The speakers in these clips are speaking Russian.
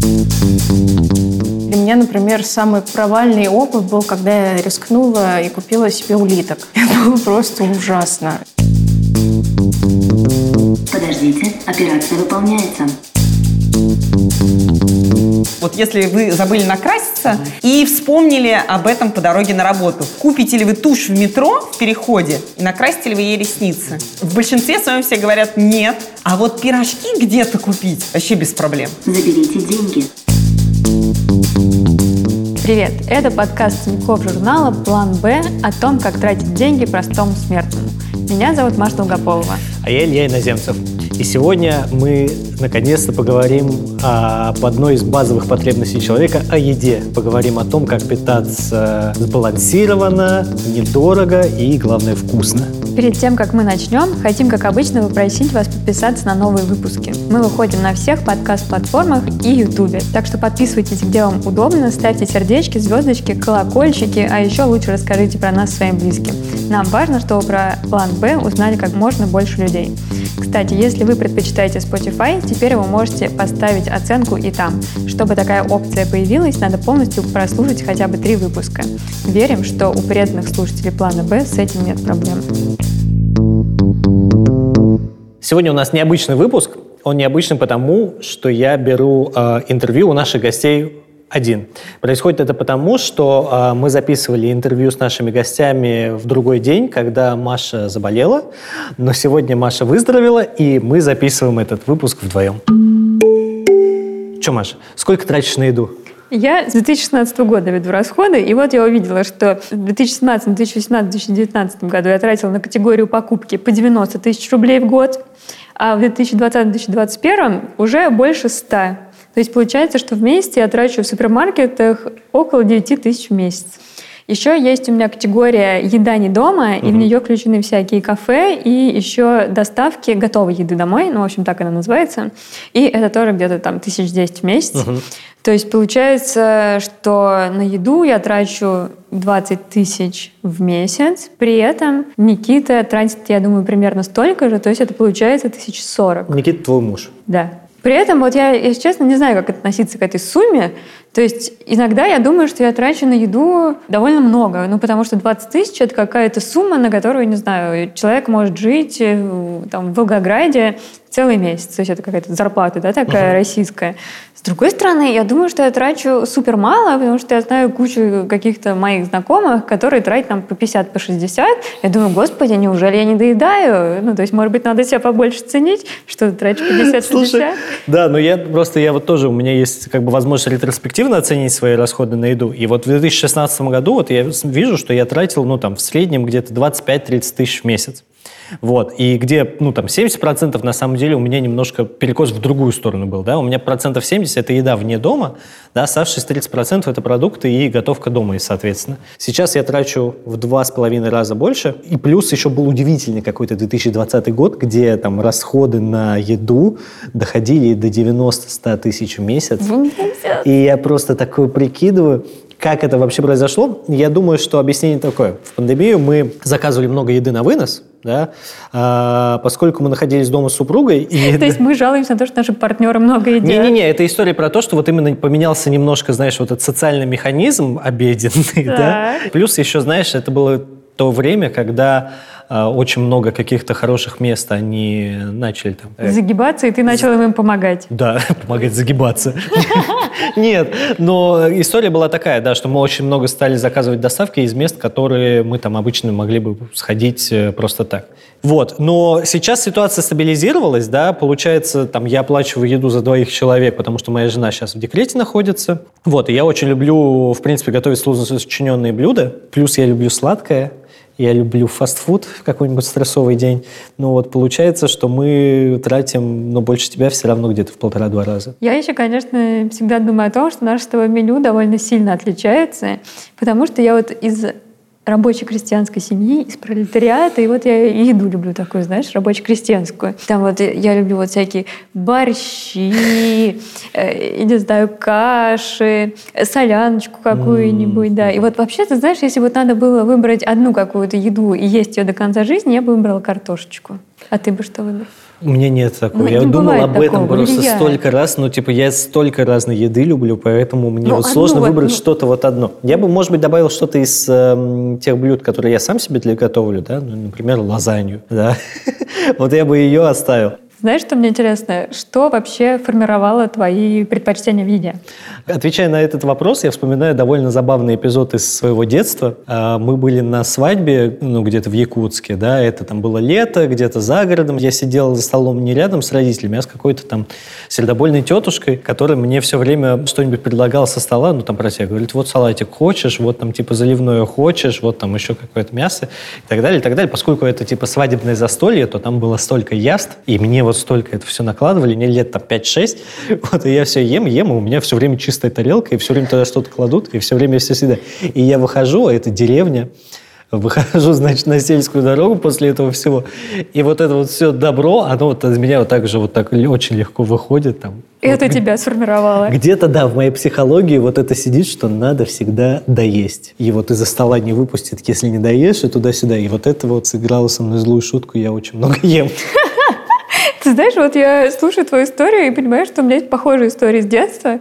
Для меня, например, самый провальный опыт был, когда я рискнула и купила себе улиток. Это было просто ужасно. Подождите, операция выполняется. Вот если вы забыли накраситься и вспомнили об этом по дороге на работу, купите ли вы тушь в метро в переходе и накрасите ли вы ей ресницы? В большинстве своем все говорят нет. А вот пирожки где-то купить вообще без проблем. Заберите деньги. Привет! Это подкаст Тинькофф журнала «План Б» о том, как тратить деньги простому смертному. Меня зовут Маша Долгополова. А я Илья Иноземцев. И сегодня мы наконец-то поговорим об одной из базовых потребностей человека, о еде. Поговорим о том, как питаться сбалансированно, недорого и, главное, вкусно. Перед тем, как мы начнем, хотим, как обычно, попросить вас подписаться на новые выпуски. Мы выходим на всех подкаст-платформах и ютубе, так что подписывайтесь, где вам удобно, ставьте сердечки, звездочки, колокольчики, а еще лучше расскажите про нас своим близким. Нам важно, чтобы про план Б узнали как можно больше людей. Кстати, если вы предпочитаете Spotify, теперь вы можете поставить оценку и там. Чтобы такая опция появилась, надо полностью прослушать хотя бы три выпуска. Верим, что у преданных слушателей плана Б с этим нет проблем. Сегодня у нас необычный выпуск. Он необычный потому, что я беру э, интервью у наших гостей один. Происходит это потому, что э, мы записывали интервью с нашими гостями в другой день, когда Маша заболела, но сегодня Маша выздоровела, и мы записываем этот выпуск вдвоем. Че, Маша, сколько тратишь на еду? Я с 2016 года веду расходы, и вот я увидела, что в 2017, 2018, 2019 году я тратила на категорию покупки по 90 тысяч рублей в год, а в 2020-2021 уже больше 100. То есть получается, что вместе я трачу в супермаркетах около 9 тысяч в месяц. Еще есть у меня категория «Еда не дома», угу. и в нее включены всякие кафе и еще доставки готовой еды домой, ну, в общем, так она называется. И это тоже где-то там тысяч десять в месяц. Угу. То есть получается, что на еду я трачу 20 тысяч в месяц. При этом Никита тратит, я думаю, примерно столько же. То есть это получается тысяч сорок. Никита твой муж? Да. При этом вот я, если честно, не знаю, как относиться к этой сумме. То есть иногда я думаю, что я трачу на еду довольно много. Ну, потому что 20 тысяч – это какая-то сумма, на которую, не знаю, человек может жить э, там, в Волгограде целый месяц. То есть это какая-то зарплата, да, такая uh-huh. российская. С другой стороны, я думаю, что я трачу супер мало, потому что я знаю кучу каких-то моих знакомых, которые тратят там по 50, по 60. Я думаю, господи, неужели я не доедаю? Ну, то есть, может быть, надо себя побольше ценить, что ты тратишь 50 Слушай, да, но я просто, я вот тоже, у меня есть как бы возможность ретроспективно оценить свои расходы на еду. И вот в 2016 году вот я вижу, что я тратил, ну, там, в среднем где-то 25-30 тысяч в месяц. Вот. И где, ну, там, 70% на самом деле у меня немножко перекос в другую сторону был, да. У меня процентов 70 – это еда вне дома, да, оставшиеся 30% – это продукты и готовка дома, и, соответственно. Сейчас я трачу в два с половиной раза больше, и плюс еще был удивительный какой-то 2020 год, где там расходы на еду доходили до 90-100 тысяч в месяц. И я просто такое прикидываю, как это вообще произошло? Я думаю, что объяснение такое. В пандемию мы заказывали много еды на вынос, да, а, поскольку мы находились дома с супругой. И... То есть мы жалуемся на то, что наши партнеры много едят? Не-не-не, это история про то, что вот именно поменялся немножко, знаешь, вот этот социальный механизм обеденный, да. Плюс еще, знаешь, это было то время, когда э, очень много каких-то хороших мест они начали там... Э, загибаться, и ты начал им помогать. Да, помогать загибаться. Нет, но история была такая, да, что мы очень много стали заказывать доставки из мест, которые мы там обычно могли бы сходить э, просто так. Вот, но сейчас ситуация стабилизировалась, да, получается, там я оплачиваю еду за двоих человек, потому что моя жена сейчас в декрете находится. Вот, и я очень люблю, в принципе, готовить сложно сочиненные блюда, плюс я люблю сладкое, я люблю фастфуд в какой-нибудь стрессовый день. Ну вот получается, что мы тратим, ну, больше тебя все равно где-то в полтора-два раза. Я еще, конечно, всегда думаю о том, что наше с тобой меню довольно сильно отличается, потому что я вот из рабочей крестьянской семьи, из пролетариата. И вот я еду люблю такую, знаешь, рабоче-крестьянскую. Там вот я люблю вот всякие борщи, э, не знаю, каши, соляночку какую-нибудь, да. И вот вообще, ты знаешь, если вот надо было выбрать одну какую-то еду и есть ее до конца жизни, я бы выбрала картошечку. А ты бы что выбрал? У меня нет такого. Ну, я не думал об этом такого, просто влияет. столько раз. Ну, типа, я столько разной еды люблю, поэтому мне Ну, вот сложно выбрать ну- что-то вот одно. Я бы, может быть, добавил что-то из эм, тех блюд, которые я сам себе для- готовлю, да, ну, например, лазанью, да. Вот я бы ее оставил. Знаешь, что мне интересно? Что вообще формировало твои предпочтения в еде? Отвечая на этот вопрос, я вспоминаю довольно забавный эпизод из своего детства. А, Мы были на свадьбе, ну, где-то в Якутске, да, это там было лето, где-то за городом. Я сидел за столом не рядом с родителями, а с какой-то там сердобольной тетушкой, которая мне все время что-нибудь предлагала со стола, ну, там про говорит, вот салатик хочешь, вот там типа заливное хочешь, вот там еще какое-то мясо и так далее, и так далее. Поскольку это типа свадебное застолье, то там было столько яств, и мне вот столько это все накладывали, мне лет там 5-6, вот, и я все ем, ем, и у меня все время чистая тарелка, и все время туда что-то кладут, и все время все съедаю. И я выхожу, а это деревня, выхожу, значит, на сельскую дорогу после этого всего, и вот это вот все добро, оно вот из меня вот так же вот так очень легко выходит там. Это Вот тебя сформировало. где-то, да, в моей психологии вот это сидит, что надо всегда доесть. И вот из-за стола не выпустит, если не доешь, и туда-сюда. И вот это вот сыграло со мной злую шутку, я очень много ем. Ты знаешь, вот я слушаю твою историю и понимаю, что у меня есть похожая история с детства.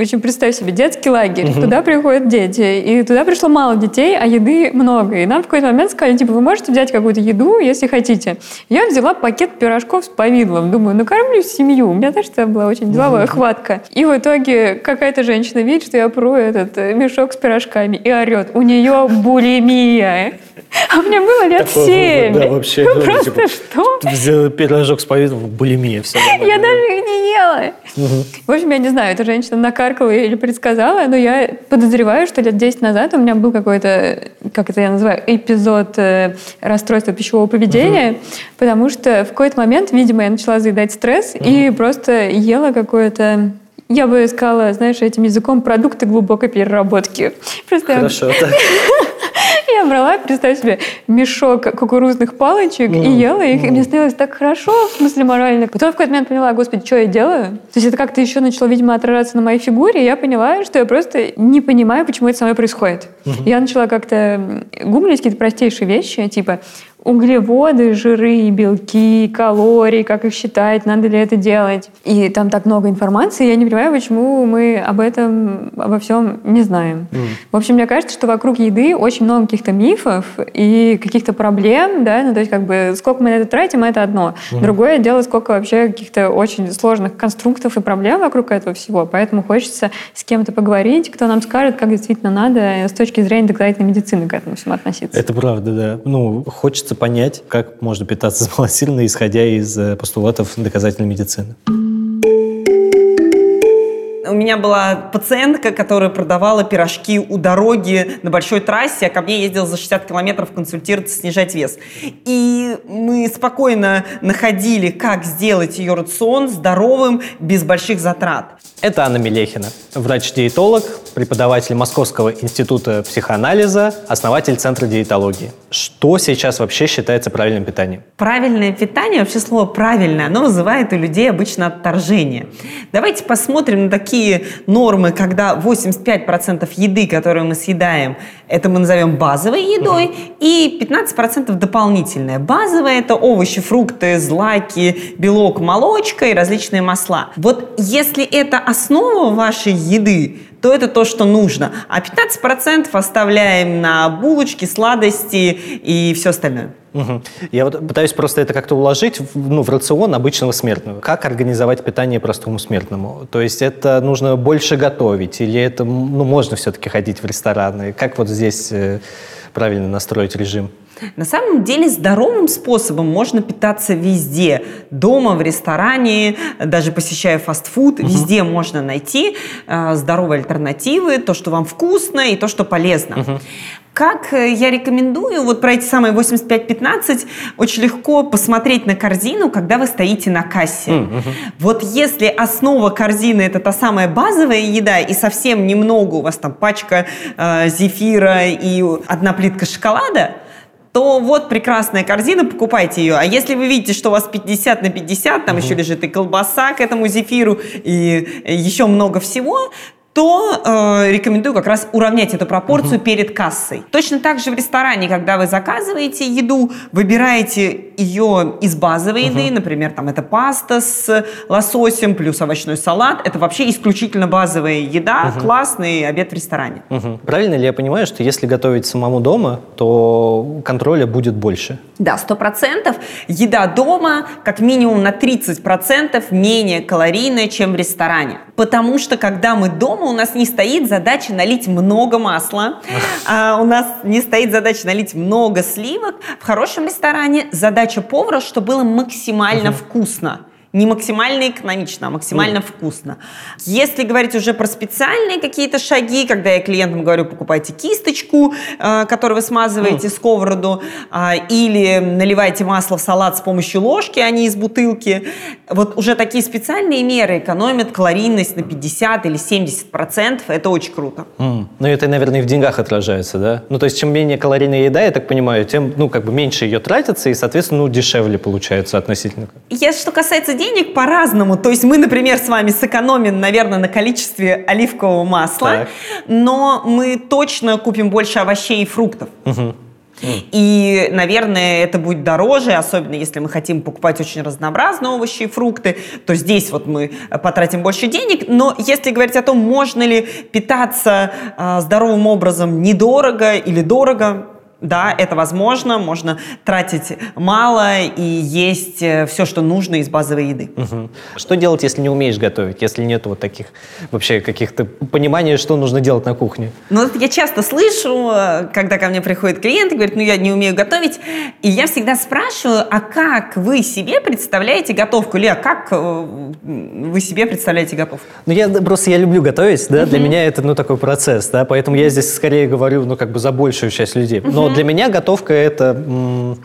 Общем, представь себе, детский лагерь, туда приходят дети, и туда пришло мало детей, а еды много. И нам в какой-то момент сказали, типа, вы можете взять какую-то еду, если хотите. Я взяла пакет пирожков с повидлом, думаю, накормлю семью. У меня тоже тогда была очень деловая хватка. И в итоге какая-то женщина видит, что я пру этот э, мешок с пирожками и орет, у нее булимия. А мне было лет семь. да, вообще, Ну, ну, Просто типа, что? Взял пирожок с повидлом, булимия, все Я даже их не ела. В общем, я не знаю, эта женщина накаркала или предсказала, но я подозреваю, что лет 10 назад у меня был какой-то, как это я называю, эпизод э, расстройства пищевого поведения, потому что в какой-то момент, видимо, я начала заедать стресс и просто ела какое-то я бы сказала, знаешь, этим языком продукты глубокой переработки. Просто я- Хорошо, так. я брала, представь себе, мешок кукурузных палочек и ела их, и мне становилось так хорошо, в смысле морально. Потом в какой-то момент поняла, господи, что я делаю? То есть это как-то еще начало, видимо, отражаться на моей фигуре, и я поняла, что я просто не понимаю, почему это со мной происходит. Я начала как-то гуглить какие-то простейшие вещи, типа углеводы, жиры, белки, калории, как их считать, надо ли это делать. И там так много информации, я не понимаю, почему мы об этом, обо всем не знаем. В общем, мне кажется, что вокруг еды очень много каких-то мифов и каких-то проблем, да, ну то есть как бы сколько мы на это тратим, это одно. Другое дело, сколько вообще каких-то очень сложных конструктов и проблем вокруг этого всего. Поэтому хочется с кем-то поговорить, кто нам скажет, как действительно надо с точки зрения доказательной медицины к этому всему относиться. Это правда, да. Ну, хочется понять, как можно питаться сбалансированно, исходя из э, постулатов доказательной медицины. У меня была пациентка, которая продавала пирожки у дороги на большой трассе, а ко мне ездила за 60 километров консультироваться, снижать вес. И мы спокойно находили, как сделать ее рацион здоровым, без больших затрат. Это Анна Мелехина, врач-диетолог, преподаватель Московского института психоанализа, основатель Центра диетологии. Что сейчас вообще считается правильным питанием? Правильное питание, вообще слово правильное, оно вызывает у людей обычно отторжение. Давайте посмотрим на такие нормы, когда 85% еды, которую мы съедаем, это мы назовем базовой едой, и 15% дополнительная. Базовая – это овощи, фрукты, злаки, белок, молочка и различные масла. Вот если это основа вашей еды, то это то, что нужно. А 15% оставляем на булочки, сладости и все остальное. Мгм. Я вот пытаюсь просто это как-то уложить в, ну, в рацион обычного смертного. Как организовать питание простому смертному? То есть это нужно больше готовить или это ну, можно все-таки ходить в рестораны? Как вот здесь э, правильно настроить режим? На самом деле здоровым способом можно питаться везде. Дома, в ресторане, даже посещая фастфуд. Везде можно найти э, здоровые альтернативы, то, что вам вкусно и то, что полезно. Как э, я рекомендую, вот про эти самые 85-15, очень легко посмотреть на корзину, когда вы стоите на кассе. Вот если основа корзины это та самая базовая еда, и совсем немного у вас там пачка э, зефира и одна плитка шоколада, то вот прекрасная корзина, покупайте ее. А если вы видите, что у вас 50 на 50, там еще лежит и колбаса к этому зефиру, и еще много всего, то э, рекомендую как раз уравнять эту пропорцию перед кассой. Точно так же в ресторане, когда вы заказываете еду, выбираете ее из базовой еды, например, там это паста с лососем плюс овощной салат. Это вообще исключительно базовая еда, классный обед в ресторане. Мгм. Правильно ли я понимаю, что если готовить самому дома, то контроля будет больше? Да, сто процентов. Еда дома как минимум на 30% менее калорийная, чем в ресторане. Потому что когда мы дома, у нас не стоит задача налить много масла, а у нас не стоит задача налить много сливок. В хорошем ресторане задача повара, чтобы было максимально вкусно. Не максимально экономично, а максимально вкусно. Если говорить уже про специальные какие-то шаги, когда я клиентам говорю, покупайте кисточку, э, которую вы смазываете сковороду, а, или наливайте масло в салат с помощью ложки, а не из бутылки. Вот уже такие специальные меры экономят калорийность на 50 или 70 процентов. Это очень круто. М. Ну, это, наверное, и в деньгах отражается, да? Ну, то есть, чем менее калорийная еда, я так понимаю, тем, ну, как бы меньше ее тратится, и, соответственно, ну, дешевле получается относительно. Если что касается денег, по-разному. То есть мы, например, с вами сэкономим, наверное, на количестве оливкового масла, Так. но мы точно купим больше овощей и фруктов. И, наверное, это будет дороже, особенно если мы хотим покупать очень разнообразные овощи и фрукты, то здесь вот мы э, потратим больше денег. Но если говорить о том, можно ли питаться э, здоровым образом недорого или дорого, да, это возможно, можно тратить мало и есть все, что нужно из базовой еды. Мгм. Что делать, если не умеешь готовить, если нет вот таких вообще каких-то понимания, что нужно делать на кухне? Ну, вот я часто слышу, э, когда ко мне приходит клиент и говорит, ну, я не умею готовить, и я всегда спрашиваю, а как вы себе представляете готовку? Или а как э, вы себе представляете готовку? Ну, я просто, я люблю готовить, да, для меня это, ну, такой процесс, да, поэтому я здесь скорее говорю, ну, как бы за большую часть людей. Но для меня готовка это,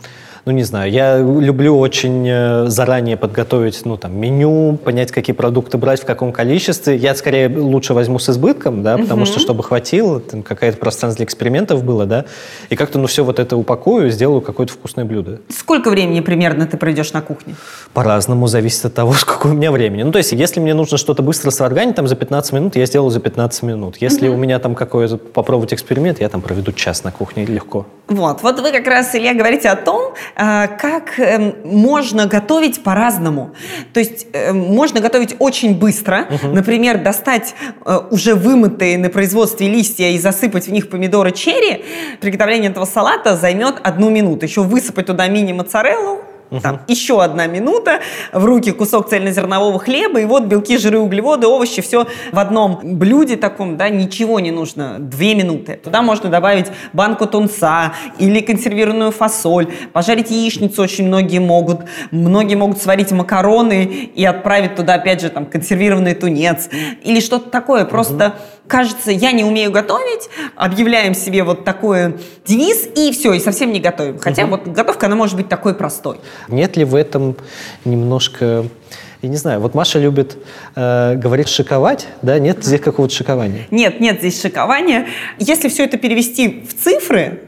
ну, не знаю, я люблю очень э, заранее подготовить, ну, там, меню, понять, какие продукты брать, в каком количестве. Я скорее лучше возьму с избытком, да, потому что, чтобы хватило, там, какое-то пространство для экспериментов было, да, и как-то, ну, все вот это упакую, сделаю какое-то вкусное блюдо. Сколько времени примерно ты проведешь на кухне? По-разному, зависит от того, сколько у меня времени. Ну, то есть, если мне нужно что-то быстро сварганить, там, за 15 минут, я сделаю за 15 минут. Если у меня там какой-то попробовать эксперимент, я там проведу час на кухне легко. Вот, вот вы как раз, Илья, говорите о том, как эм, можно готовить по-разному. То есть э, можно готовить очень быстро, например, достать э, уже вымытые на производстве листья и засыпать в них помидоры черри. Приготовление этого салата займет одну минуту. Еще высыпать туда мини-моцареллу, там, еще одна минута, в руки кусок цельнозернового хлеба, и вот белки, жиры, углеводы, овощи, все в одном блюде таком, да, ничего не нужно, две минуты. Туда можно добавить банку тунца или консервированную фасоль, пожарить яичницу очень многие могут, многие могут сварить макароны и отправить туда, опять же, там, консервированный тунец. Или что-то такое, просто кажется, я не умею готовить, объявляем себе вот такой девиз, и все, и совсем не готовим. Хотя вот готовка, она может быть такой простой. Нет ли в этом немножко... Я не знаю, вот Маша любит э, говорить шиковать, да, нет здесь какого-то шикования? Нет, нет здесь шикования. Если все это перевести в цифры,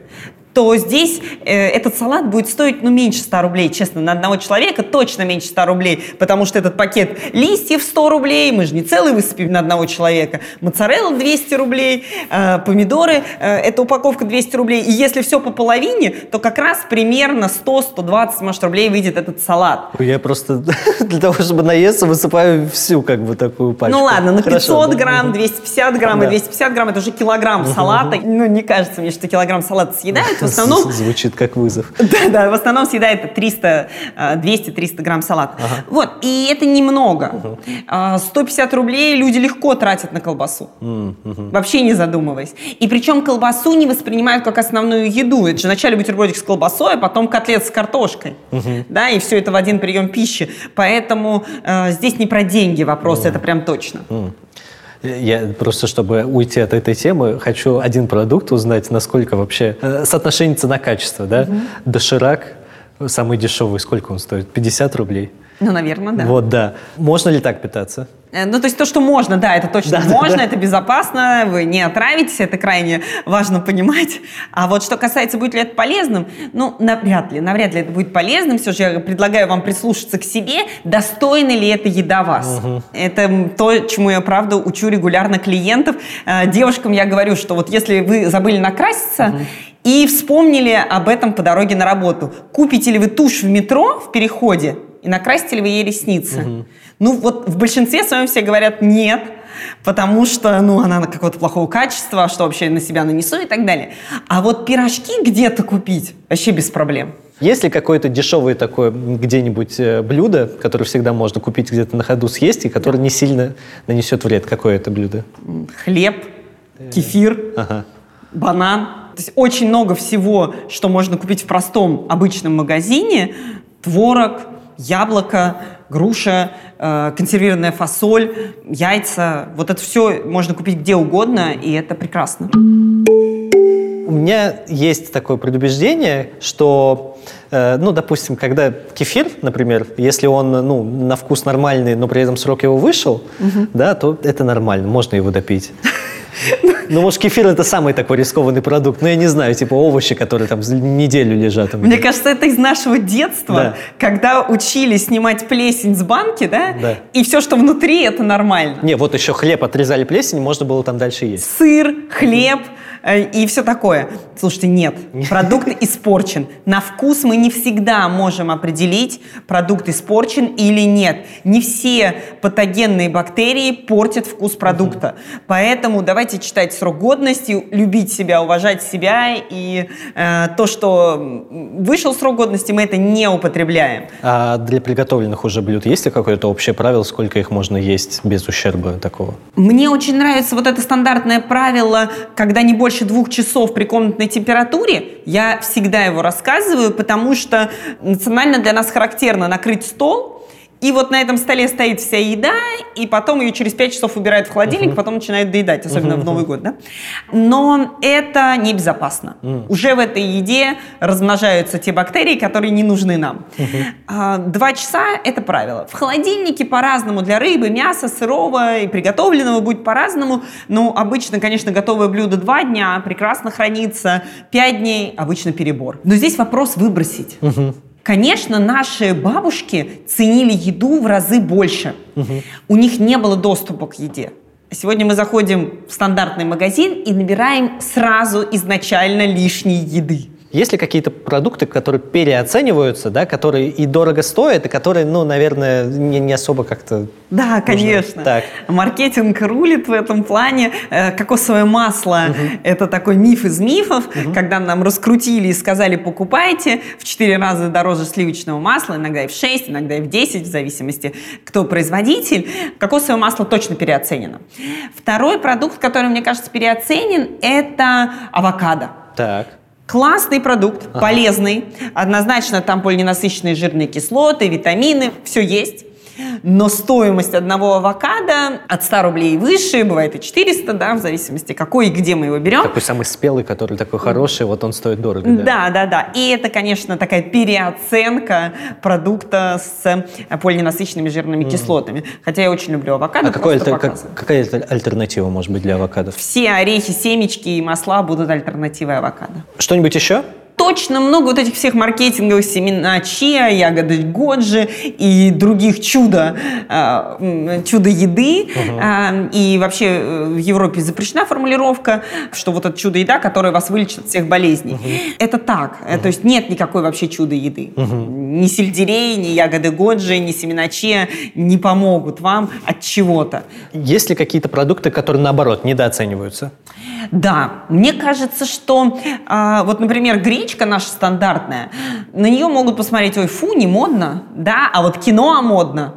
то здесь э, этот салат будет стоить, ну, меньше 100 рублей, честно, на одного человека точно меньше 100 рублей, потому что этот пакет листьев 100 рублей, мы же не целый высыпем на одного человека, моцарелла 200 рублей, э, помидоры, э, эта упаковка 200 рублей, и если все по половине, то как раз примерно 100-120, может, рублей выйдет этот салат. Я просто для того, чтобы наесться, высыпаю всю как бы такую пачку. Ну ладно, ну 500 Хорошо, ну, грамм, мгм. 250 грамм и Да. 250 грамм это уже килограмм салата. Ну, не кажется мне, что килограмм салата съедают. Основном Звучит как вызов. Да, да, в основном съедает 300, э, 200-300 грамм салата. Вот, и это немного. А, 150 рублей люди легко тратят на колбасу. Вообще не задумываясь. И причем колбасу не воспринимают как основную еду. Это же вначале бутербродик с колбасой, а потом котлет с картошкой. Да, и все это в один прием пищи. Поэтому э, здесь не про деньги вопрос, это прям точно. Я просто, чтобы уйти от этой темы, хочу один продукт узнать, насколько вообще э, соотношение цена-качество, да? Доширак, самый дешевый, сколько он стоит? 50 рублей? Ну, наверное, да. Вот, да. Можно ли так питаться? Э, Ну, то есть то, что можно, да, это точно Да, да, можно, да. это безопасно, вы не отравитесь, это крайне важно понимать. А вот что касается, будет ли это полезным, ну, навряд ли, навряд ли это будет полезным. Все же я предлагаю вам прислушаться к себе, достойна ли эта еда вас. Это м, то, чему я, правда, учу регулярно клиентов. Э, Девушкам я говорю, что вот если вы забыли накраситься, И вспомнили об этом по дороге на работу. Купите ли вы тушь в метро в переходе и накрасите ли вы ей ресницы? Ну вот в большинстве своем все говорят нет, потому что ну, она какого-то плохого качества, что вообще на себя нанесу и так далее. А вот пирожки где-то купить вообще без проблем. Есть ли какое-то дешевое такое где-нибудь э, блюдо, которое всегда можно купить где-то на ходу съесть, и которое не сильно нанесет вред? Какое это блюдо? Хлеб, кефир, Ага. банан. То есть очень много всего, что можно купить в простом обычном магазине. Творог, яблоко, груша, э, консервированная фасоль, яйца. Вот это все можно купить где угодно, и это прекрасно. У меня есть такое предубеждение, что, э, ну, допустим, когда кефир, например, если он, ну, на вкус нормальный, но при этом срок его вышел, да, то это нормально, можно его допить. Ну, может, кефир это самый такой рискованный продукт. Ну, я не знаю, типа овощи, которые там неделю лежат. Мне кажется, это из нашего детства, Да. когда учили снимать плесень с банки, да? Да. И все, что внутри, это нормально. Не, вот еще хлеб отрезали плесень, можно было там дальше есть. Сыр, хлеб э, и все такое. Слушайте, нет, продукт испорчен. На вкус мы не всегда можем определить, продукт испорчен или нет. Не все патогенные бактерии портят вкус продукта. Поэтому давайте читать срок годности, любить себя, уважать себя. И э, то, что вышел срок годности, мы это не употребляем. А для приготовленных уже блюд есть ли какое-то общее правило, сколько их можно есть без ущерба такого? Мне очень нравится вот это стандартное правило, когда не больше двух часов при комнатной температуре. Я всегда его рассказываю, потому что национально для нас характерно накрыть стол, и вот на этом столе стоит вся еда, и потом ее через 5 часов убирают в холодильник, потом начинают доедать, особенно в Новый год, да? Но это небезопасно. Уже в этой еде размножаются те бактерии, которые не нужны нам. А, Два часа – это правило. В холодильнике по-разному для рыбы, мяса, сырого и приготовленного будет по-разному. Ну, обычно, конечно, готовое блюдо два дня, прекрасно хранится. Пять дней – обычно перебор. Но здесь вопрос выбросить. Конечно, наши бабушки ценили еду в разы больше. У них не было доступа к еде. Сегодня мы заходим в стандартный магазин и набираем сразу изначально лишней еды. Есть ли какие-то продукты, которые переоцениваются, да, которые и дорого стоят, и которые, ну, наверное, не, не особо как-то... Да, конечно. Так. Маркетинг рулит в этом плане. Э, Кокосовое масло – это такой миф из мифов, когда нам раскрутили и сказали «покупайте», в 4 раза дороже сливочного масла, иногда и в 6, иногда и в 10, в зависимости, кто производитель. Кокосовое масло точно переоценено. Второй продукт, который, мне кажется, переоценен – это авокадо. Так. Классный продукт, полезный. Однозначно там полиненасыщенные жирные кислоты, витамины, все есть. Но стоимость одного авокадо от 100 рублей и выше, бывает и 400, да, в зависимости какой и где мы его берем. Такой самый спелый, который такой хороший, вот он стоит дорого. Да, да, да. И это, конечно, такая переоценка продукта с полиненасыщенными жирными кислотами. Хотя я очень люблю авокадо. А какой альтер- как- какая альтер- альтернатива может быть для авокадо? Все орехи, семечки и масла будут альтернативой авокадо. Что-нибудь еще? Точно много вот этих всех маркетинговых семена чиа, ягоды годжи и других чудо, а, чудо еды. А, И вообще э, в Европе запрещена формулировка, что вот это чудо еда, которая вас вылечит от всех болезней. Это так. Э, То есть нет никакой вообще чудо еды. Ни сельдерей, ни ягоды годжи, ни семена чиа не помогут вам от чего-то. Есть ли какие-то продукты, которые, наоборот, недооцениваются? Да, мне кажется, что а, вот, например, гречка наша стандартная, на нее могут посмотреть, ой, фу, не модно, да, а вот кино модно.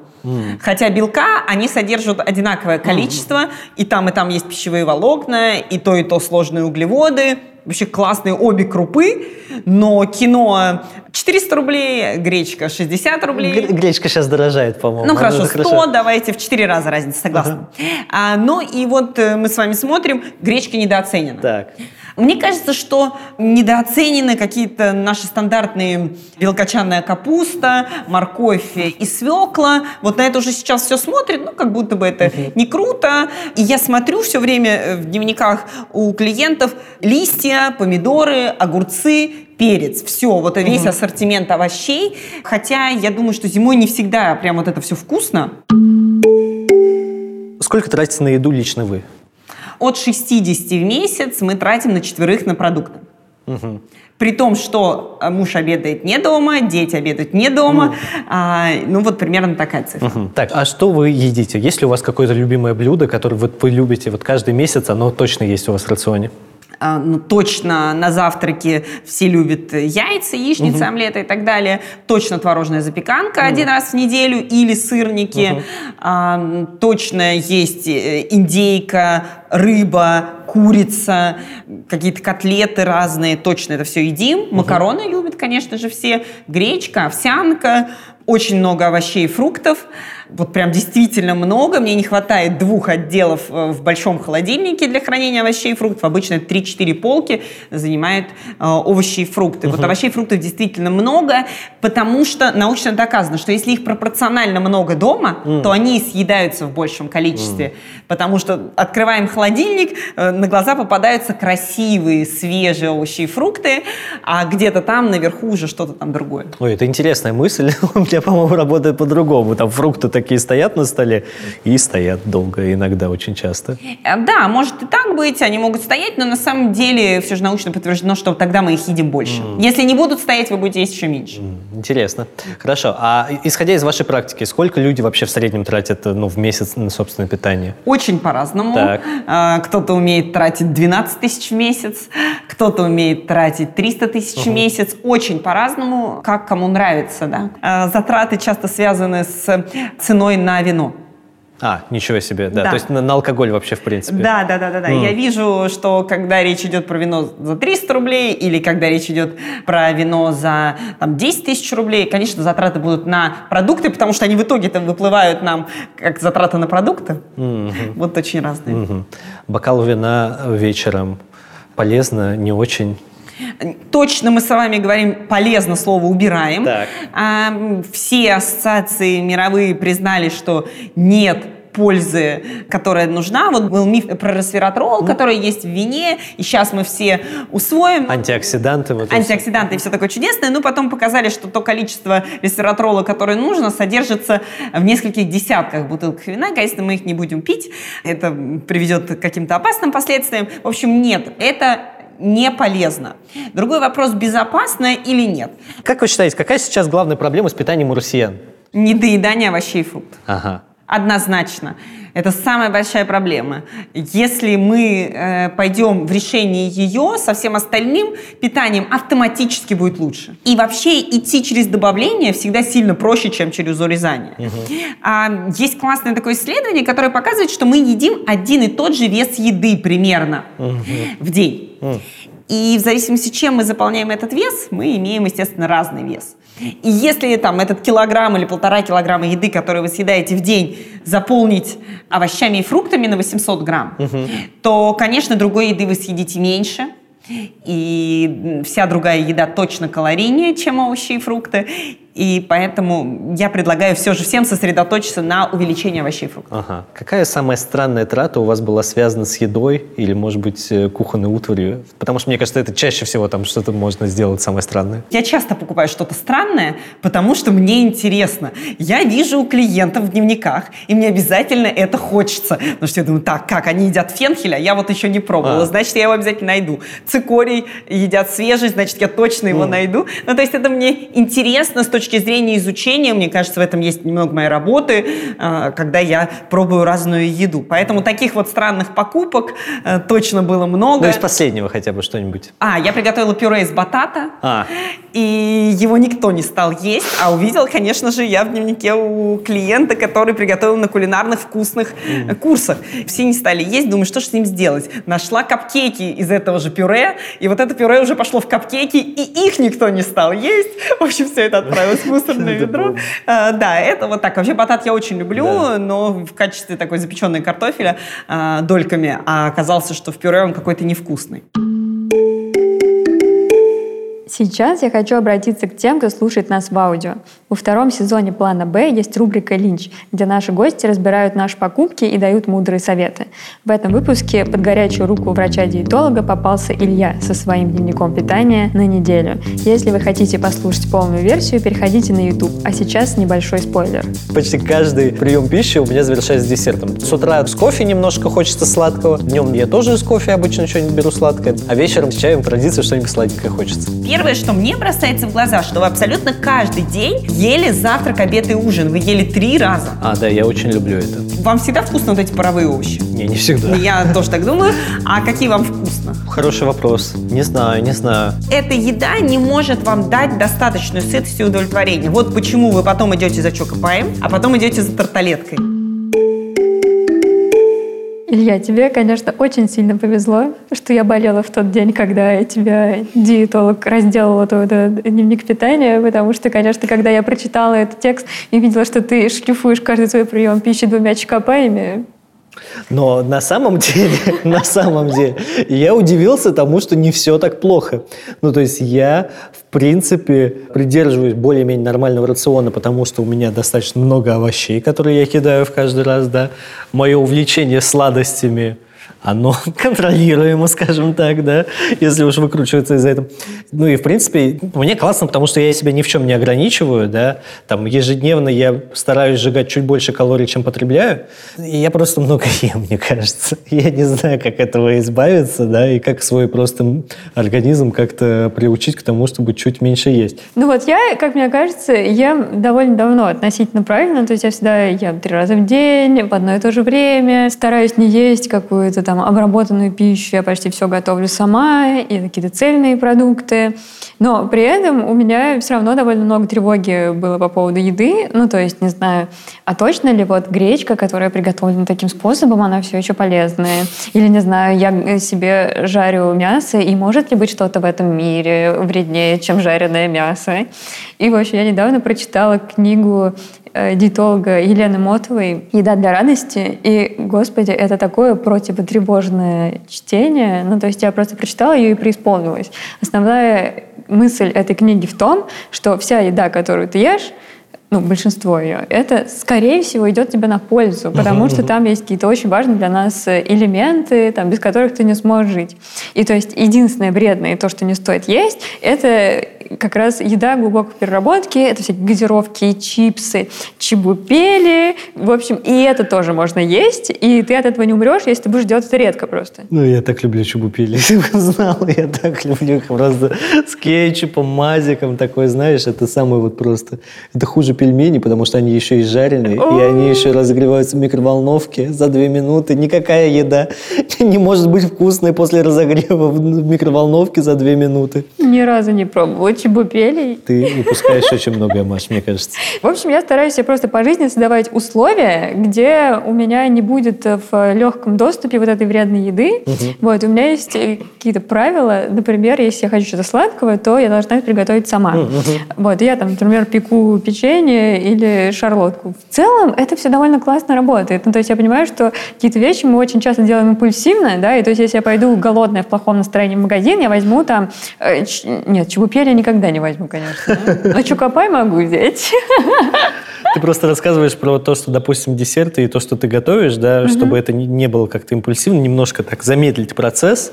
Хотя белка они содержат одинаковое количество, и там, и там есть пищевые волокна, и то, и то сложные углеводы. Вообще классные обе крупы, но кино 400 рублей, гречка 60 рублей. Гр- Гречка сейчас дорожает, по-моему. Ну хорошо, Она 100, давайте в 4 раза разница, согласна. А, ну и вот э, мы с вами смотрим, гречка недооценена. Так. Мне кажется, что недооценены какие-то наши стандартные белкочанная капуста, морковь и свекла. Вот на это уже сейчас все смотрят, ну, как будто бы это не круто. И я смотрю все время э, в дневниках у клиентов листья, помидоры, огурцы, перец. Все, вот весь ассортимент овощей. Хотя я думаю, что зимой не всегда прям вот это все вкусно. Сколько тратите на еду лично вы? От 60 в месяц мы тратим на четверых на продукты. При том, что э, муж обедает не дома, дети обедают не дома. А, ну, вот примерно такая цифра. Мгм. Так, а что вы едите? Есть ли у вас какое-то любимое блюдо, которое вот вы любите вот каждый месяц, оно точно есть у вас в рационе? А, ну, точно на завтраке все любят яйца, яичницы, омлеты и так далее. Точно творожная запеканка один раз в неделю или сырники. А, м, точно есть э, индейка, рыба, курица, какие-то котлеты разные. Точно это все едим. Макароны любят, конечно же, все. Гречка, овсянка, очень много овощей и фруктов. Вот прям действительно много. Мне не хватает двух отделов э, в большом холодильнике для хранения овощей и фруктов. Обычно это 3-4 полки занимают э, овощи и фрукты. Вот овощей и фруктов действительно много, потому что научно доказано, что если их пропорционально много дома, то они съедаются в большем количестве. Потому что открываем холодильник, э, на глаза попадаются красивые, свежие овощи и фрукты, а где-то там наверху уже что-то там другое. Ой, это интересная мысль. У меня, по-моему, работает по-другому. Там фрукты такие стоят на столе и стоят долго, иногда очень часто. Э, Да, может и так быть, они могут стоять, но на самом деле все же научно подтверждено, что тогда мы их едим больше. Если не будут стоять, вы будете есть еще меньше. Интересно. Хорошо. А исходя из вашей практики, сколько люди вообще в среднем тратят ну, в месяц на собственное питание? Очень по-разному. Так. А, Кто-то умеет тратить 12 тысяч в месяц, кто-то умеет тратить 300 тысяч в месяц. Очень по-разному, как кому нравится. Да? А, Затраты часто связаны с ценой на вино. А, ничего себе, да. Да. То есть на, на алкоголь вообще, в принципе. Да, да, да, да, да. Я вижу, что когда речь идет про вино за 300 рублей или когда речь идет про вино за там, 10 тысяч рублей, конечно, затраты будут на продукты, потому что они в итоге-то выплывают нам как затраты на продукты. Вот очень разные. Мгм. Бокал вина вечером полезно, не очень. Точно мы с вами говорим полезно слово убираем. Так. А, все ассоциации мировые признали, что нет пользы, которая нужна. Вот был миф про resveratrol, который есть в вине, и сейчас мы все усвоим. Антиоксиданты. Вот антиоксиданты и все такое чудесное, но потом показали, что то количество ресвератрола, которое нужно, содержится в нескольких десятках бутылках вина. Конечно, мы их не будем пить, это приведет к каким-то опасным последствиям. В общем, нет, это не полезно. Другой вопрос, безопасно или нет. Как вы считаете, какая сейчас главная проблема с питанием у россиян? Недоедание овощей и фруктов. Ага. Однозначно. Это самая большая проблема. Если мы э, пойдем в решение ее, со всем остальным питанием автоматически будет лучше. И вообще идти через добавление всегда сильно проще, чем через урезание. А, есть классное такое исследование, которое показывает, что мы едим один и тот же вес еды примерно в день. И в зависимости, чем мы заполняем этот вес, мы имеем, естественно, разный вес. И если там этот килограмм или полтора килограмма еды, которые вы съедаете в день, заполнить овощами и фруктами на 800 грамм, то, конечно, другой еды вы съедите меньше. И вся другая еда точно калорийнее, чем овощи и фрукты. И поэтому я предлагаю все же всем сосредоточиться на увеличении овощей и фруктов. Ага. Какая самая странная трата у вас была связана с едой или, может быть, э, кухонной утварью? Потому что, мне кажется, это чаще всего там что-то можно сделать самое странное. Я часто покупаю что-то странное, потому что мне интересно. Я вижу у клиентов в дневниках, и мне обязательно это хочется. Потому что я думаю, так, как, они едят фенхеля, я вот еще не пробовала, А. значит, я его обязательно найду. Цикорий едят свежий, значит, я точно его найду. Ну, то есть это мне интересно с точки зрения изучения, мне кажется, в этом есть немного моей работы, э, когда я пробую разную еду. Поэтому таких вот странных покупок э, точно было много. Ну, из последнего хотя бы что-нибудь. А, я приготовила пюре из батата. А. И его никто не стал есть, а увидел, конечно же, я в дневнике у клиента, который приготовил на кулинарных вкусных э, курсах. Все не стали есть, думаю, что же с ним сделать. Нашла капкейки из этого же пюре, и вот это пюре уже пошло в капкейки, и их никто не стал есть. В общем, все это отправилось в мусорное ведро. А, Да, это вот так. Вообще батат я очень люблю, но в качестве такой запеченной картофеля а, дольками, а оказался, что в пюре он какой-то невкусный. Сейчас я хочу обратиться к тем, кто слушает нас в аудио. Во втором сезоне «Плана Б» есть рубрика «Линч», где наши гости разбирают наши покупки и дают мудрые советы. В этом выпуске под горячую руку врача-диетолога попался Илья со своим дневником питания на неделю. Если вы хотите послушать полную версию, переходите на YouTube. А сейчас небольшой спойлер. Почти каждый прием пищи у меня завершается десертом. С утра с кофе немножко хочется сладкого. Днем я тоже с кофе обычно что-нибудь беру сладкое. А вечером с чаем традиция что-нибудь сладенькое хочется. Первое, что мне бросается в глаза, что вы абсолютно каждый день ели завтрак, обед и ужин. Вы ели три раза. А, да, я очень люблю это. Вам всегда вкусно вот эти паровые овощи? Не, не всегда. Я тоже так думаю. А какие вам вкусно? Хороший вопрос. Не знаю, не знаю. Эта еда не может вам дать достаточную сытость и удовлетворение. Вот почему вы потом идете за чокопаем, а потом идете за тарталеткой. Илья, тебе, конечно, очень сильно повезло, что я болела в тот день, когда тебя диетолог разделал твой дневник питания, потому что, конечно, когда я прочитала этот текст и видела, что ты шлифуешь каждый свой прием пищи двумя чокопаями, Но на самом деле, на самом деле, я удивился тому, что не все так плохо. Ну, то есть я, в принципе, придерживаюсь более-менее нормального рациона, потому что у меня достаточно много овощей, которые я кидаю в каждый раз, да. Мое увлечение сладостями – оно контролируемо, скажем так, да, если уж выкручиваться из этого. Ну и, в принципе, мне классно, потому что я себя ни в чем не ограничиваю, да, там ежедневно я стараюсь сжигать чуть больше калорий, чем потребляю, и я просто много ем, мне кажется. Я не знаю, как этого избавиться, да, и как свой просто организм как-то приучить к тому, чтобы чуть меньше есть. Ну вот я, как мне кажется, ем довольно давно относительно правильно, то есть я всегда ем три раза в день, в одно и то же время, стараюсь не есть какую-то там обработанную пищу, я почти все готовлю сама, и какие-то цельные продукты. Но при этом у меня все равно довольно много тревоги было по поводу еды. Ну, то есть, не знаю, а точно ли вот гречка, которая приготовлена таким способом, она все еще полезная? Или, не знаю, я себе жарю мясо, и может ли быть что-то в этом мире вреднее, чем жареное мясо? И, в общем, я недавно прочитала книгу э, диетолога Елены Мотовой «Еда для радости». И, господи, это такое противотревожное чтение. Ну, то есть я просто прочитала ее и преисполнилась. Основная мысль этой книги в том, что вся еда, которую ты ешь, ну, большинство ее, это, скорее всего, идет тебе на пользу, потому что там есть какие-то очень важные для нас элементы, там, без которых ты не сможешь жить. И то есть единственное вредное, то, что не стоит есть, это как раз еда глубокой переработки, это всякие газировки, чипсы, чебупели, в общем, и это тоже можно есть, и ты от этого не умрешь, если ты будешь делать это редко просто. Ну, я так люблю чебупели, если бы знал, я так люблю их просто с кетчупом, мазиком такой, знаешь, это самое вот просто, это хуже пельмени, потому что они еще и жареные, и они еще разогреваются в микроволновке за две минуты. Никакая еда не может быть вкусной после разогрева в микроволновке за две минуты. Ни разу не пробовала чебупелей. Ты упускаешь очень многое, Маш, мне кажется. В общем, я стараюсь себе просто по жизни создавать условия, где у меня не будет в легком доступе вот этой вредной еды. Вот, у меня есть какие-то правила. Например, если я хочу что-то сладкого, то я должна это приготовить сама. Вот, я там, например, пеку печенье или шарлотку. В целом это все довольно классно работает. Ну, то есть я понимаю, что какие-то вещи мы очень часто делаем импульсивно, да, и то есть если я пойду голодная в плохом настроении в магазин, я возьму там... Э, нет, чебупели я никогда не возьму, конечно. Но чукопай могу взять. Ты просто рассказываешь про то, что, допустим, десерты и то, что ты готовишь, да, чтобы это не- было как-то импульсивно, немножко так замедлить процесс.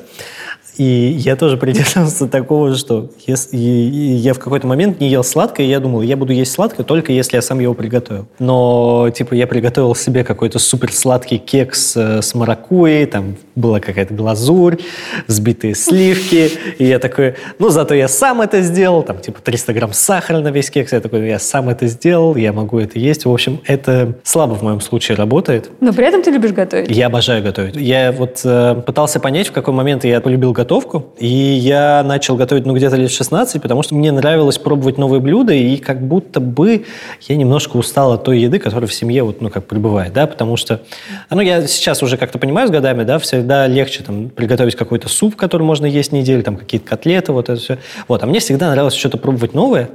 И я тоже придерживался такого, что я в какой-то момент не ел сладкое, и я думал, я буду есть сладкое только если я сам его приготовил. Но, типа, я приготовил себе какой-то супер сладкий кекс э, с маракуйей, там была какая-то глазурь, взбитые сливки, и я такой, ну, зато я сам это сделал, там, типа, 300 грамм сахара на весь кекс, я такой, я сам это сделал, я могу это есть. В общем, это слабо в моем случае работает. Но при этом ты любишь готовить. Я обожаю готовить. Я вот э, пытался понять, в какой момент я полюбил готовку. И я начал готовить, ну, где-то лет 16, потому что мне нравилось пробовать новые блюда, и как будто бы я немножко устал от той еды, которая в семье вот, ну, как пребывает, да, потому что, а, ну, я сейчас уже как-то понимаю с годами, да, всегда легче там приготовить какой-то суп, который можно есть неделю, там какие-то котлеты, вот это все. Вот, а мне всегда нравилось что-то пробовать новое,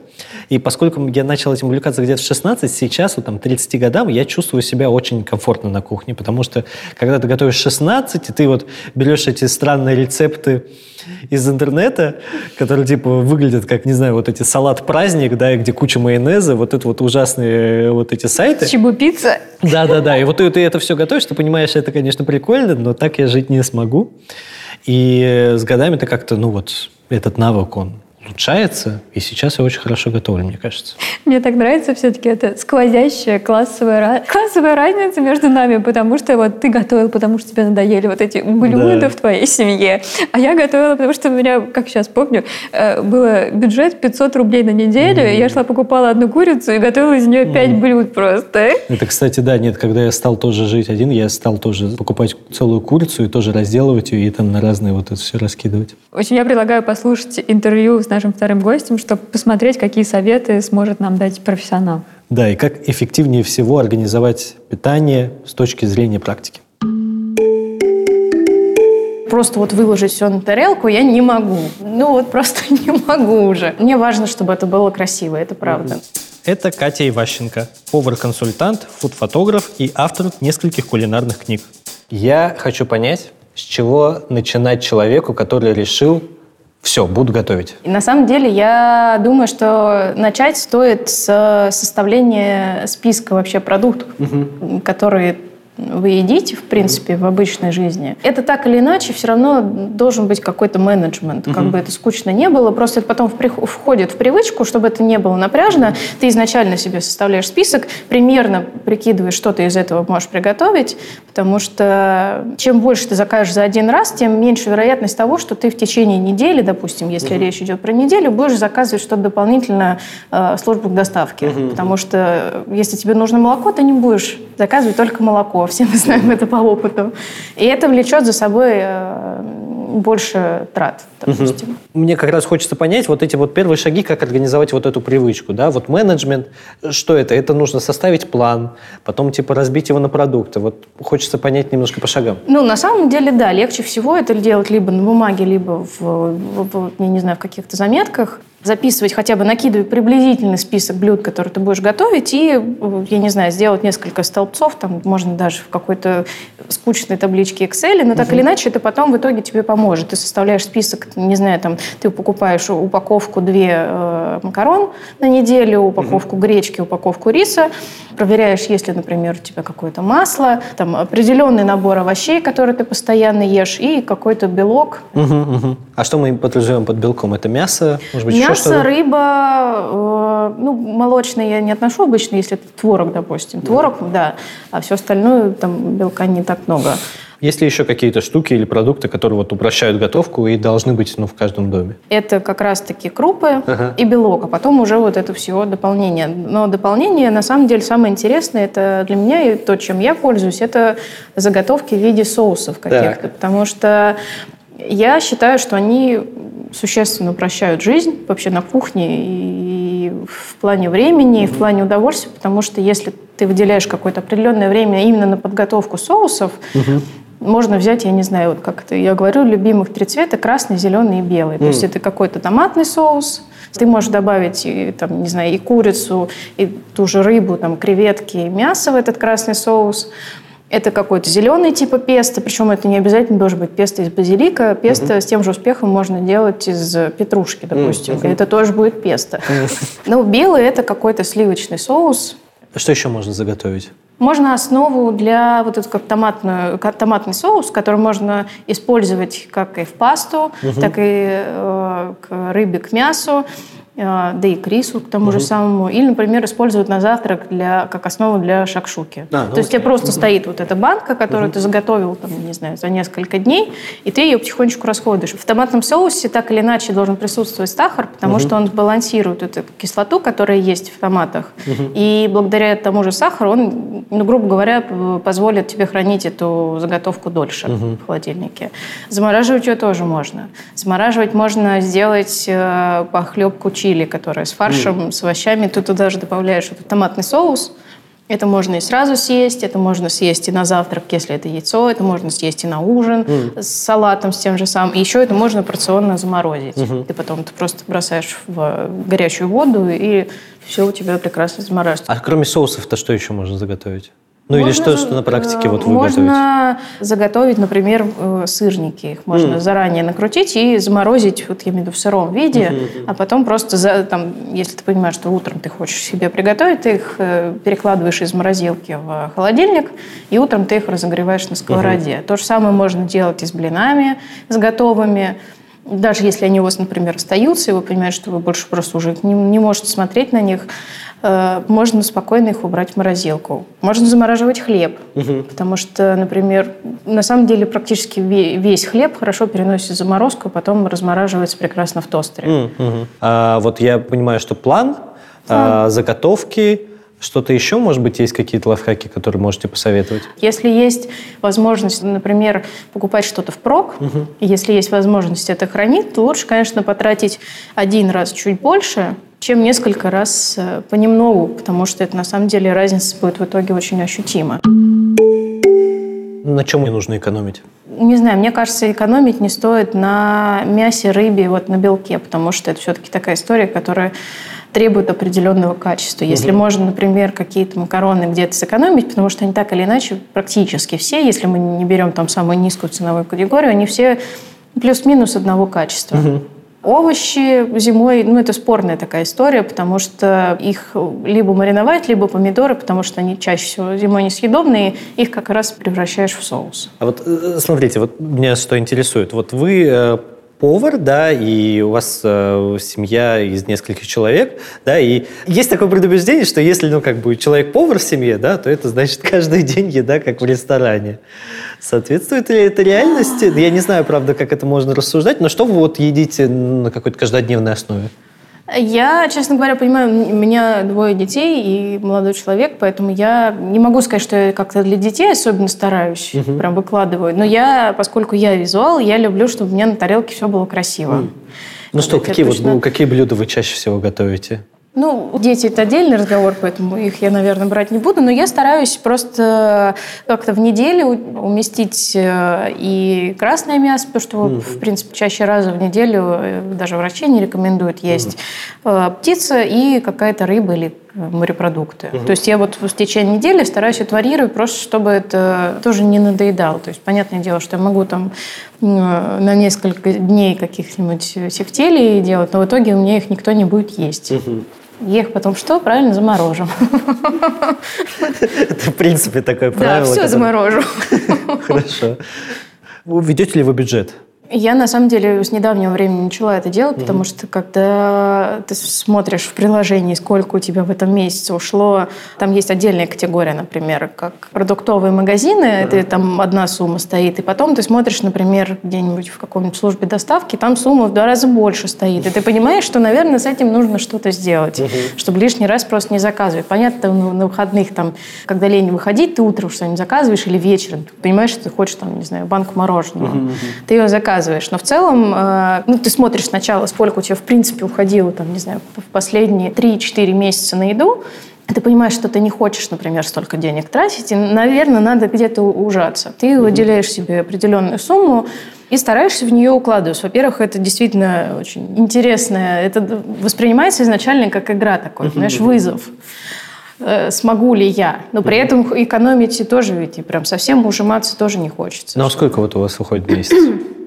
и поскольку я начал этим увлекаться где-то в 16, сейчас, вот там, 30 годам, я чувствую себя очень комфортно на кухне, потому что, когда ты готовишь 16, и ты вот берешь эти странные рецепты из интернета, которые типа выглядят как, не знаю, вот эти салат-праздник, да, и где куча майонеза, вот это вот ужасные вот эти сайты. Чебупицца. Да-да-да, и вот ты, ты это все готовишь, ты понимаешь, это, конечно, прикольно, но так я жить не смогу. И с годами ты как-то, ну вот, этот навык, он улучшается, и сейчас я очень хорошо готовлю, мне кажется. Мне так нравится все-таки это сквозящая классовая, классовая разница между нами, потому что вот ты готовил, потому что тебе надоели вот эти блюда Да. в твоей семье, а я готовила, потому что у меня, как сейчас помню, э, было бюджет 500 рублей на неделю, и я шла покупала одну курицу и готовила из нее 5 блюд просто. Это, кстати, да, нет, когда я стал тоже жить один, я стал тоже покупать целую курицу и тоже разделывать ее и там на разные вот это все раскидывать. В общем, я предлагаю послушать интервью с нашим вторым гостем, чтобы посмотреть, какие советы сможет нам дать профессионал. Да, и как эффективнее всего организовать питание с точки зрения практики. Просто вот выложить все на тарелку я не могу. Ну вот просто не могу уже. Мне важно, чтобы это было красиво, это правда. Это Катя Иващенко, повар-консультант, фуд-фотограф и автор нескольких кулинарных книг. Я хочу понять, с чего начинать человеку, который решил, все, буду готовить. И на самом деле я думаю, что начать стоит с составления списка вообще продуктов, которые вы едите, в принципе, в обычной жизни. Это так или иначе все равно должен быть какой-то менеджмент. Как бы это скучно не было, просто это потом входит в привычку, чтобы это не было напряжно. Ты изначально себе составляешь список, примерно прикидываешь, что ты из этого можешь приготовить, потому что чем больше ты закажешь за один раз, тем меньше вероятность того, что ты в течение недели, допустим, если речь идет про неделю, будешь заказывать что-то дополнительно э, в службу к доставке. Потому что э, если тебе нужно молоко, ты не будешь заказывать только молоко. Все мы знаем это по опыту. И это влечет за собой э, больше трат, допустим. Мне как раз хочется понять вот эти вот первые шаги, как организовать вот эту привычку, да, вот менеджмент, что это? Это нужно составить план, потом типа разбить его на продукты. Вот хочется понять немножко по шагам. Ну, на самом деле, да, легче всего это делать либо на бумаге, либо в, в- в- я не знаю, в каких-то заметках. Записывать хотя бы, накидывать приблизительный список блюд, которые ты будешь готовить, и, я не знаю, сделать несколько столбцов, там можно даже в какой-то скучной табличке Excel, но так или иначе это потом в итоге тебе поможет. Ты составляешь список, не знаю, там, ты покупаешь упаковку две э, макарон на неделю, упаковку гречки, упаковку риса, проверяешь, есть ли, например, у тебя какое-то масло, там определенный набор овощей, которые ты постоянно ешь, и какой-то белок. Мгм, мгм. А что мы подразумеваем под белком? Это мясо? Может быть, еще Мясо, рыба, э, ну, молочное я не отношу обычно, если это творог, допустим. Творог, да, а все остальное, там, белка не так много. Есть ли еще какие-то штуки или продукты, которые вот упрощают готовку и должны быть ну, в каждом доме? Это как раз-таки крупы Ага. и белок, а потом уже вот это все дополнение. Но дополнение, на самом деле, самое интересное, это для меня и то, чем я пользуюсь, это заготовки в виде соусов каких-то. Потому что я считаю, что они существенно упрощают жизнь вообще на кухне и в плане времени, и в плане удовольствия, потому что если ты выделяешь какое-то определенное время именно на подготовку соусов, можно взять, я не знаю, вот как это я говорю, любимых три цвета, красный, зеленый и белый. То есть это какой-то томатный соус, ты можешь добавить, и, там, не знаю, и курицу, и ту же рыбу, там, креветки, и мясо в этот красный соус. Это какой-то зеленый типа песто, причем это не обязательно должен быть песто из базилика. Песто с тем же успехом можно делать из петрушки, допустим. И это тоже будет песто. Ну, белый – это какой-то сливочный соус, Что еще можно заготовить? можно основу для вот этот как томатную, как томатный соус, который можно использовать как и в пасту, так и э, к рыбе, к мясу, э, да и к рису, к тому же самому. Или, например, использовать на завтрак для, как основу для шакшуки. А, ну То есть у тебя просто стоит вот эта банка, которую ты заготовил, там, не знаю, за несколько дней, и ты ее потихонечку расходуешь. В томатном соусе так или иначе должен присутствовать сахар, потому что он балансирует эту кислоту, которая есть в томатах. И благодаря тому же сахару он, ну, грубо говоря, позволит тебе хранить эту заготовку дольше в холодильнике. Замораживать ее тоже можно. Замораживать можно сделать э, похлебку чили, которая с фаршем, с овощами. Ты туда же добавляешь этот томатный соус. Это можно и сразу съесть, это можно съесть и на завтрак, если это яйцо, это можно съесть и на ужин с салатом, с тем же самым. И еще это можно порционно заморозить. Ты потом это просто бросаешь в горячую воду, и все у тебя прекрасно замораживается. А кроме соусов-то что еще можно заготовить? Ну или что, что на практике вот вы Можно готовите? заготовить, например, э, сырники. Их можно mm. заранее накрутить и заморозить, вот я имею в виду в сыром виде, mm-hmm. а потом просто, за, там, если ты понимаешь, что утром ты хочешь себе приготовить, ты их э, перекладываешь из морозилки в холодильник, и утром ты их разогреваешь на сковороде. Mm-hmm. То же самое можно делать и с блинами, с готовыми даже если они у вас, например, остаются, и вы понимаете, что вы больше просто уже не, не можете смотреть на них, э, можно спокойно их убрать в морозилку. Можно замораживать хлеб, угу. потому что, например, на самом деле практически весь хлеб хорошо переносит заморозку, а потом размораживается прекрасно в тостере. Угу. А, вот я понимаю, что план, план. А, заготовки что-то еще, может быть, есть какие-то лайфхаки, которые можете посоветовать? Если есть возможность, например, покупать что-то в прок, угу. если есть возможность это хранить, то лучше, конечно, потратить один раз чуть больше, чем несколько раз э, понемногу, потому что это на самом деле разница будет в итоге очень ощутима. На чем не нужно экономить? Не знаю, мне кажется, экономить не стоит на мясе, рыбе, вот на белке, потому что это все-таки такая история, которая требуют определенного качества. Если угу. можно, например, какие-то макароны где-то сэкономить, потому что они так или иначе практически все, если мы не берем там самую низкую ценовую категорию, они все плюс-минус одного качества. Угу. Овощи зимой, ну, это спорная такая история, потому что их либо мариновать, либо помидоры, потому что они чаще всего зимой несъедобные, их как раз превращаешь в соус. А вот э, смотрите, вот меня что интересует. Вот вы э, повар, да, и у вас э, семья из нескольких человек, да, и есть такое предубеждение, что если, ну, как бы человек повар в семье, да, то это значит каждый день еда, как в ресторане. Соответствует ли это реальности? Я не знаю, правда, как это можно рассуждать, но что вы вот едите на какой-то каждодневной основе? Я, честно говоря, понимаю, у меня двое детей и молодой человек, поэтому я не могу сказать, что я как-то для детей особенно стараюсь, угу. прям выкладываю. Но я, поскольку я визуал, я люблю, чтобы у меня на тарелке все было красиво. Mm. Ну что, какие, вот, ну, какие блюда вы чаще всего готовите? Ну, дети – это отдельный разговор, поэтому их я, наверное, брать не буду, но я стараюсь просто как-то в неделю уместить э, и красное мясо, потому что, mm-hmm. в принципе, чаще раза в неделю э, даже врачи не рекомендуют есть mm-hmm. птица и какая-то рыба или морепродукты. Угу. То есть я вот в течение недели стараюсь это варьировать, просто чтобы это тоже не надоедало. То есть понятное дело, что я могу там на несколько дней каких-нибудь сефтелей делать, но в итоге у меня их никто не будет есть. Угу. Их потом что? Правильно заморожу. Это, в принципе, такое правило. Да, все заморожу. Хорошо. Ведете ли вы бюджет? Я, на самом деле, с недавнего времени начала это делать, mm-hmm. потому что когда ты смотришь в приложении, сколько у тебя в этом месяце ушло, там есть отдельная категория, например, как продуктовые магазины, mm-hmm. это там одна сумма стоит, и потом ты смотришь, например, где-нибудь в каком-нибудь службе доставки, там сумма в два раза больше стоит, и ты понимаешь, что, наверное, с этим нужно что-то сделать, mm-hmm. чтобы лишний раз просто не заказывать. Понятно, на выходных, там, когда лень выходить, ты утром что-нибудь заказываешь или вечером, ты понимаешь, что ты хочешь, там, не знаю, банку мороженого, mm-hmm. ты ее заказываешь, заказываешь. Но в целом, э, ну, ты смотришь сначала, сколько у тебя, в принципе, уходило, там, не знаю, в последние 3-4 месяца на еду, ты понимаешь, что ты не хочешь, например, столько денег тратить, и, наверное, надо где-то ужаться. Ты выделяешь себе определенную сумму, и стараешься в нее укладываться. Во-первых, это действительно очень интересно. Это воспринимается изначально как игра такой, знаешь, вызов. Э, смогу ли я? Но при этом экономить тоже ведь и прям совсем ужиматься тоже не хочется. Ну а сколько вот у вас уходит в месяц?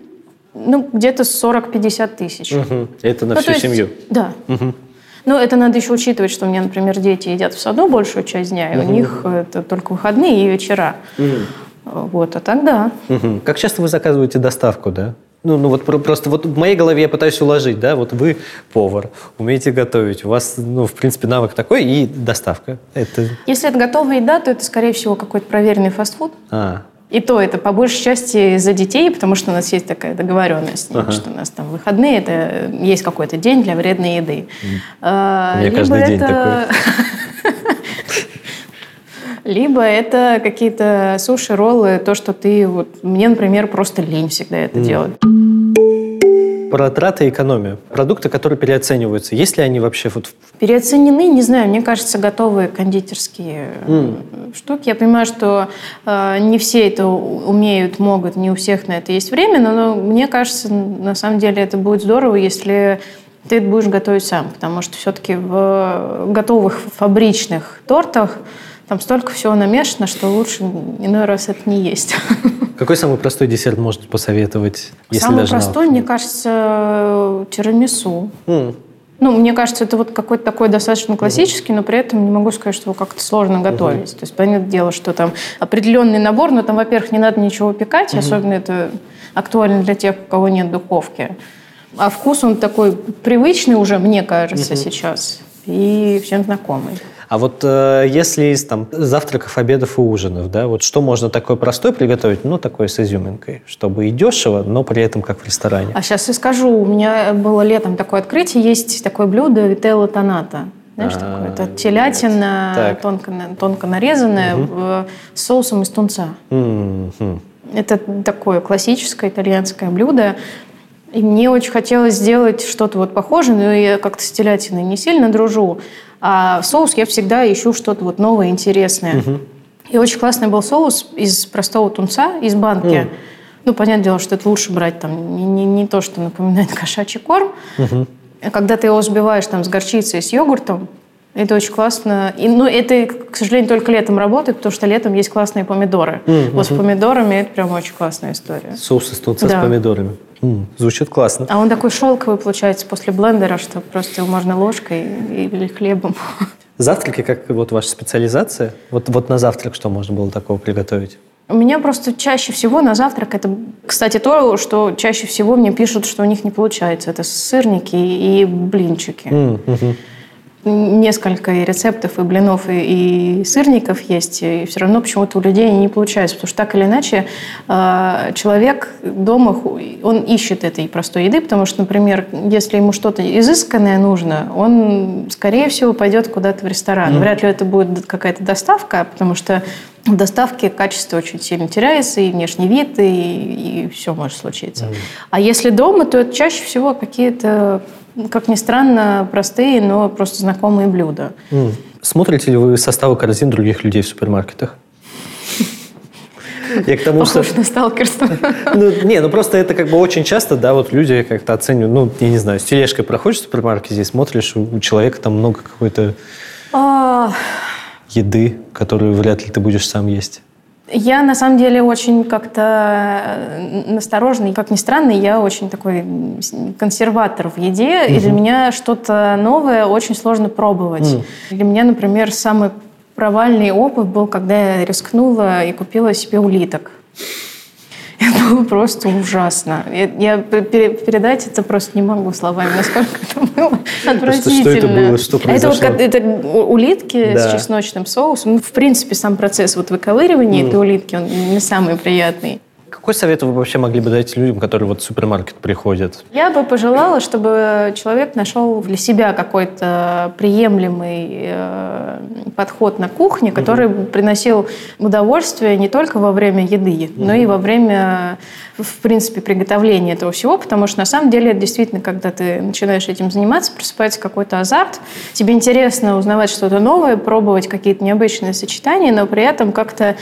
Ну, где-то 40-50 тысяч. Угу. Это на ну, всю есть, семью? Да. Угу. Ну, это надо еще учитывать, что у меня, например, дети едят в саду большую часть дня, и угу. у них это только выходные и вечера. Угу. Вот, а так да. Угу. Как часто вы заказываете доставку, да? Ну, ну вот просто вот в моей голове я пытаюсь уложить, да, вот вы повар, умеете готовить, у вас, ну, в принципе, навык такой и доставка. Это... Если это готовая еда, то это, скорее всего, какой-то проверенный фастфуд. А, и то это по большей части за детей, потому что у нас есть такая договоренность, ага. что у нас там выходные, это есть какой-то день для вредной еды. А, у меня каждый это... день такой. Либо это какие-то суши, роллы, то, что ты... Вот, мне, например, просто лень всегда это mm. делать про траты и экономию. Продукты, которые переоцениваются, есть ли они вообще вот... Переоценены, не знаю, мне кажется, готовые кондитерские mm. штуки. Я понимаю, что э, не все это умеют, могут, не у всех на это есть время, но, но мне кажется, на самом деле это будет здорово, если ты это будешь готовить сам, потому что все-таки в готовых фабричных тортах Там столько всего намешано, что лучше иной раз это не есть. Какой самый простой десерт можно посоветовать? Если самый простой, мне кажется, тирамису. Mm. Ну, мне кажется, это вот какой-то такой достаточно классический, но при этом не могу сказать, что его как-то сложно готовить. То есть, понятное дело, что там определенный набор, но там, во-первых, не надо ничего пекать, особенно это актуально для тех, у кого нет духовки. А вкус он такой привычный уже, мне кажется, сейчас, и всем знакомый. А вот э, если из там, завтраков, обедов и ужинов, да, вот что можно такое простое приготовить, ну, такое с изюминкой, чтобы и дешево, но при этом как в ресторане? А сейчас я скажу, у меня было летом такое открытие, есть такое блюдо вителла тоната. Знаешь, а, такое? Это телятина тонко, тонко нарезанная угу. с соусом из тунца. Угу. Это такое классическое итальянское блюдо. И мне очень хотелось сделать что-то вот похожее, но я как-то с телятиной не сильно дружу. А соус я всегда ищу что-то вот новое, интересное. Угу. И очень классный был соус из простого тунца, из банки. Mm. Ну, понятное дело, что это лучше брать там не, не, не то, что напоминает кошачий корм. Угу. Когда ты его взбиваешь там с горчицей, с йогуртом, это очень классно. И, ну, это, к сожалению, только летом работает, потому что летом есть классные помидоры. Mm-hmm. Вот с помидорами это прям очень классная история. Соус из тунца да. с помидорами. М, звучит классно. А он такой шелковый получается после блендера, что просто его можно ложкой или хлебом. Завтраки, как вот ваша специализация? Вот, вот на завтрак что можно было такого приготовить? У меня просто чаще всего на завтрак это, кстати, то, что чаще всего мне пишут, что у них не получается. Это сырники и блинчики. Mm-hmm несколько и рецептов, и блинов, и, и сырников есть, и все равно почему-то у людей не получается, потому что так или иначе э, человек дома, он ищет этой простой еды, потому что, например, если ему что-то изысканное нужно, он, скорее всего, пойдет куда-то в ресторан. Mm. Вряд ли это будет какая-то доставка, потому что в доставке качество очень сильно теряется, и внешний вид, и, и все может случиться. Mm. А если дома, то это чаще всего какие-то как ни странно, простые, но просто знакомые блюда. Mm. Смотрите ли вы составы корзин других людей в супермаркетах? Я к тому, Похож что... на сталкерство. Ну, не, ну просто это как бы очень часто, да, вот люди как-то оценивают, ну, я не знаю, с тележкой проходишь в супермаркет, здесь смотришь, у человека там много какой-то а... еды, которую вряд ли ты будешь сам есть. Я, на самом деле, очень как-то э, насторожный. Как ни странно, я очень такой консерватор в еде, угу. и для меня что-то новое очень сложно пробовать. Угу. Для меня, например, самый провальный опыт был, когда я рискнула и купила себе улиток. Это было просто ужасно. Я, я передать это просто не могу словами, насколько это было отвратительно. Что, это было? Что произошло? Это, вот, это улитки да. с чесночным соусом. Ну, в принципе, сам процесс вот выковыривания mm. этой улитки, он не самый приятный. Какой совет вы вообще могли бы дать людям, которые вот в супермаркет приходят? Я бы пожелала, чтобы человек нашел для себя какой-то приемлемый э, подход на кухне, который угу. приносил удовольствие не только во время еды, угу. но и во время, в принципе, приготовления этого всего, потому что на самом деле действительно, когда ты начинаешь этим заниматься, просыпается какой-то азарт, тебе интересно узнавать что-то новое, пробовать какие-то необычные сочетания, но при этом как-то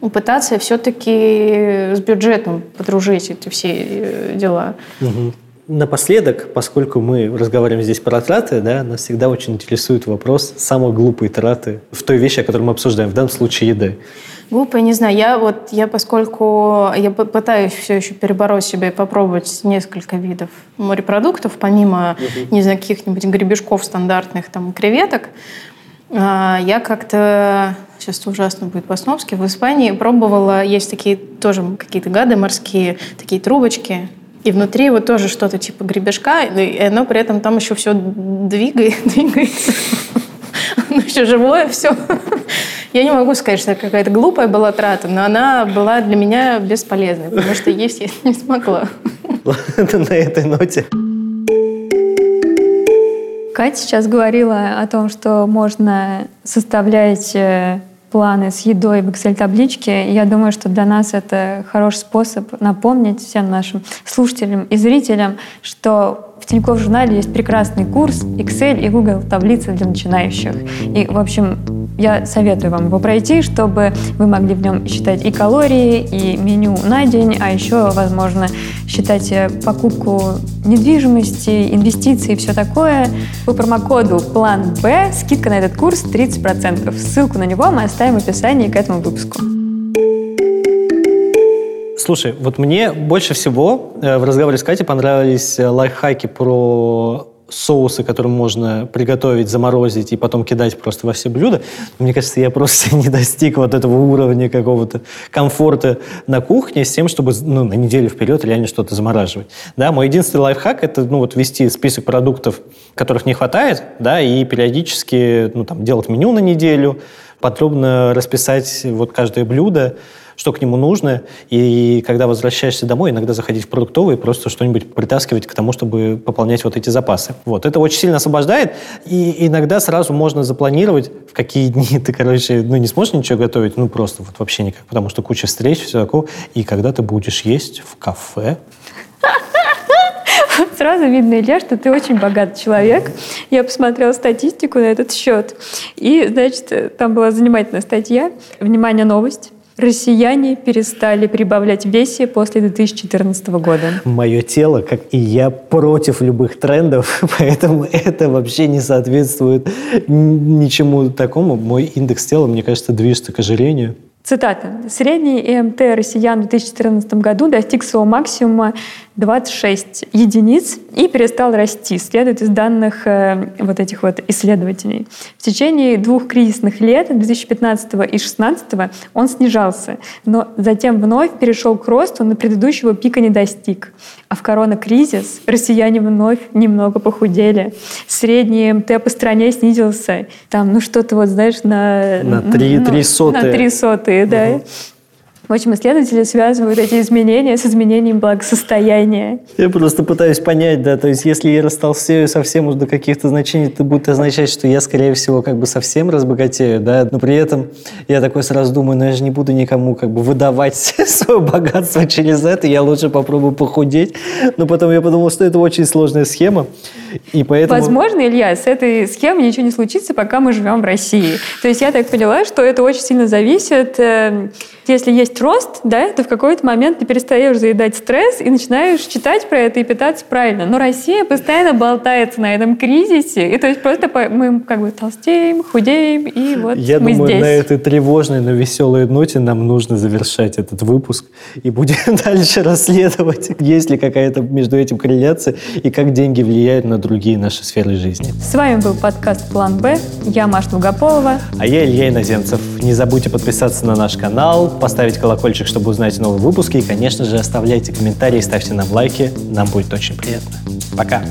пытаться все-таки с бюджетом подружить эти все э, дела. Угу. Напоследок, поскольку мы разговариваем здесь про траты, да, нас всегда очень интересует вопрос самой глупой траты в той вещи, о которой мы обсуждаем, в данном случае еды. Глупо, не знаю. Я вот, я поскольку я пытаюсь все еще перебороть себя и попробовать несколько видов морепродуктов, помимо, угу. не знаю, каких-нибудь гребешков стандартных, там, креветок, а, я как-то, сейчас ужасно будет по-снобски, в Испании пробовала, есть такие тоже какие-то гады морские, такие трубочки, и внутри вот тоже что-то типа гребешка, и оно при этом там еще все двигает, двигается. Оно еще живое все. Я не могу сказать, что это какая-то глупая была трата, но она была для меня бесполезной, потому что есть я не смогла. На этой ноте. Катя сейчас говорила о том, что можно составлять э, планы с едой в Excel-табличке. Я думаю, что для нас это хороший способ напомнить всем нашим слушателям и зрителям, что в Тинькофф журнале есть прекрасный курс Excel и Google таблицы для начинающих. И, в общем, Я советую вам его пройти, чтобы вы могли в нем считать и калории, и меню на день, а еще, возможно, считать э, покупку недвижимости, инвестиций и все такое. По промокоду «План Б» скидка на этот курс 30%. Ссылку на него мы оставим в описании к этому выпуску. Слушай, вот мне больше всего э, в разговоре с Катей понравились э, лайфхаки про соусы, которые можно приготовить, заморозить и потом кидать просто во все блюда. Мне кажется, я просто не достиг вот этого уровня какого-то комфорта на кухне с тем, чтобы ну, на неделю вперед реально что-то замораживать. Да, мой единственный лайфхак – это ну, вот вести список продуктов, которых не хватает, да, и периодически ну, там, делать меню на неделю, подробно расписать вот каждое блюдо, что к нему нужно, и когда возвращаешься домой, иногда заходить в продуктовый и просто что-нибудь притаскивать к тому, чтобы пополнять вот эти запасы. Вот. Это очень сильно освобождает, и иногда сразу можно запланировать, в какие дни ты, короче, ну, не сможешь ничего готовить, ну, просто вот вообще никак, потому что куча встреч, все такое, и когда ты будешь есть в кафе, Сразу видно, Илья, что ты очень богатый человек. Я посмотрела статистику на этот счет. И, значит, там была занимательная статья. Внимание, новость. Россияне перестали прибавлять в весе после 2014 года. Мое тело, как и я, против любых трендов, поэтому это вообще не соответствует ничему такому. Мой индекс тела, мне кажется, движется к ожирению. Цитата. Средний ЭМТ россиян в 2014 году достиг своего максимума 26 единиц и перестал расти, следует из данных э, вот этих вот исследователей. В течение двух кризисных лет, 2015 и 2016, он снижался, но затем вновь перешел к росту, на предыдущего пика не достиг. А в коронакризис россияне вновь немного похудели. Средний МТ по стране снизился. Там, ну что-то вот, знаешь, на... На 3, ну, 3 сотые. На 3 сотые, да. Угу. В общем, исследователи связывают эти изменения с изменением благосостояния. Я просто пытаюсь понять, да, то есть если я растолстею совсем уже до каких-то значений, это будет означать, что я, скорее всего, как бы совсем разбогатею, да, но при этом я такой сразу думаю, ну я же не буду никому как бы выдавать свое богатство через это, я лучше попробую похудеть, но потом я подумал, что это очень сложная схема, и поэтому... Возможно, Илья, с этой схемой ничего не случится, пока мы живем в России. То есть я так поняла, что это очень сильно зависит э, если есть рост, да, то в какой-то момент ты перестаешь заедать стресс и начинаешь читать про это и питаться правильно. Но Россия постоянно болтается на этом кризисе, и то есть просто мы как бы толстеем, худеем, и вот Я мы думаю, здесь. на этой тревожной, но веселой ноте нам нужно завершать этот выпуск и будем дальше расследовать, есть ли какая-то между этим корреляция и как деньги влияют на другие наши сферы жизни. С вами был подкаст «План Б». Я Маша Долгополова. А я Илья Иноземцев. Не забудьте подписаться на наш канал, поставить колокольчик, чтобы узнать новые выпуски. И, конечно же, оставляйте комментарии, ставьте нам лайки. Нам будет очень приятно. Пока. Пока.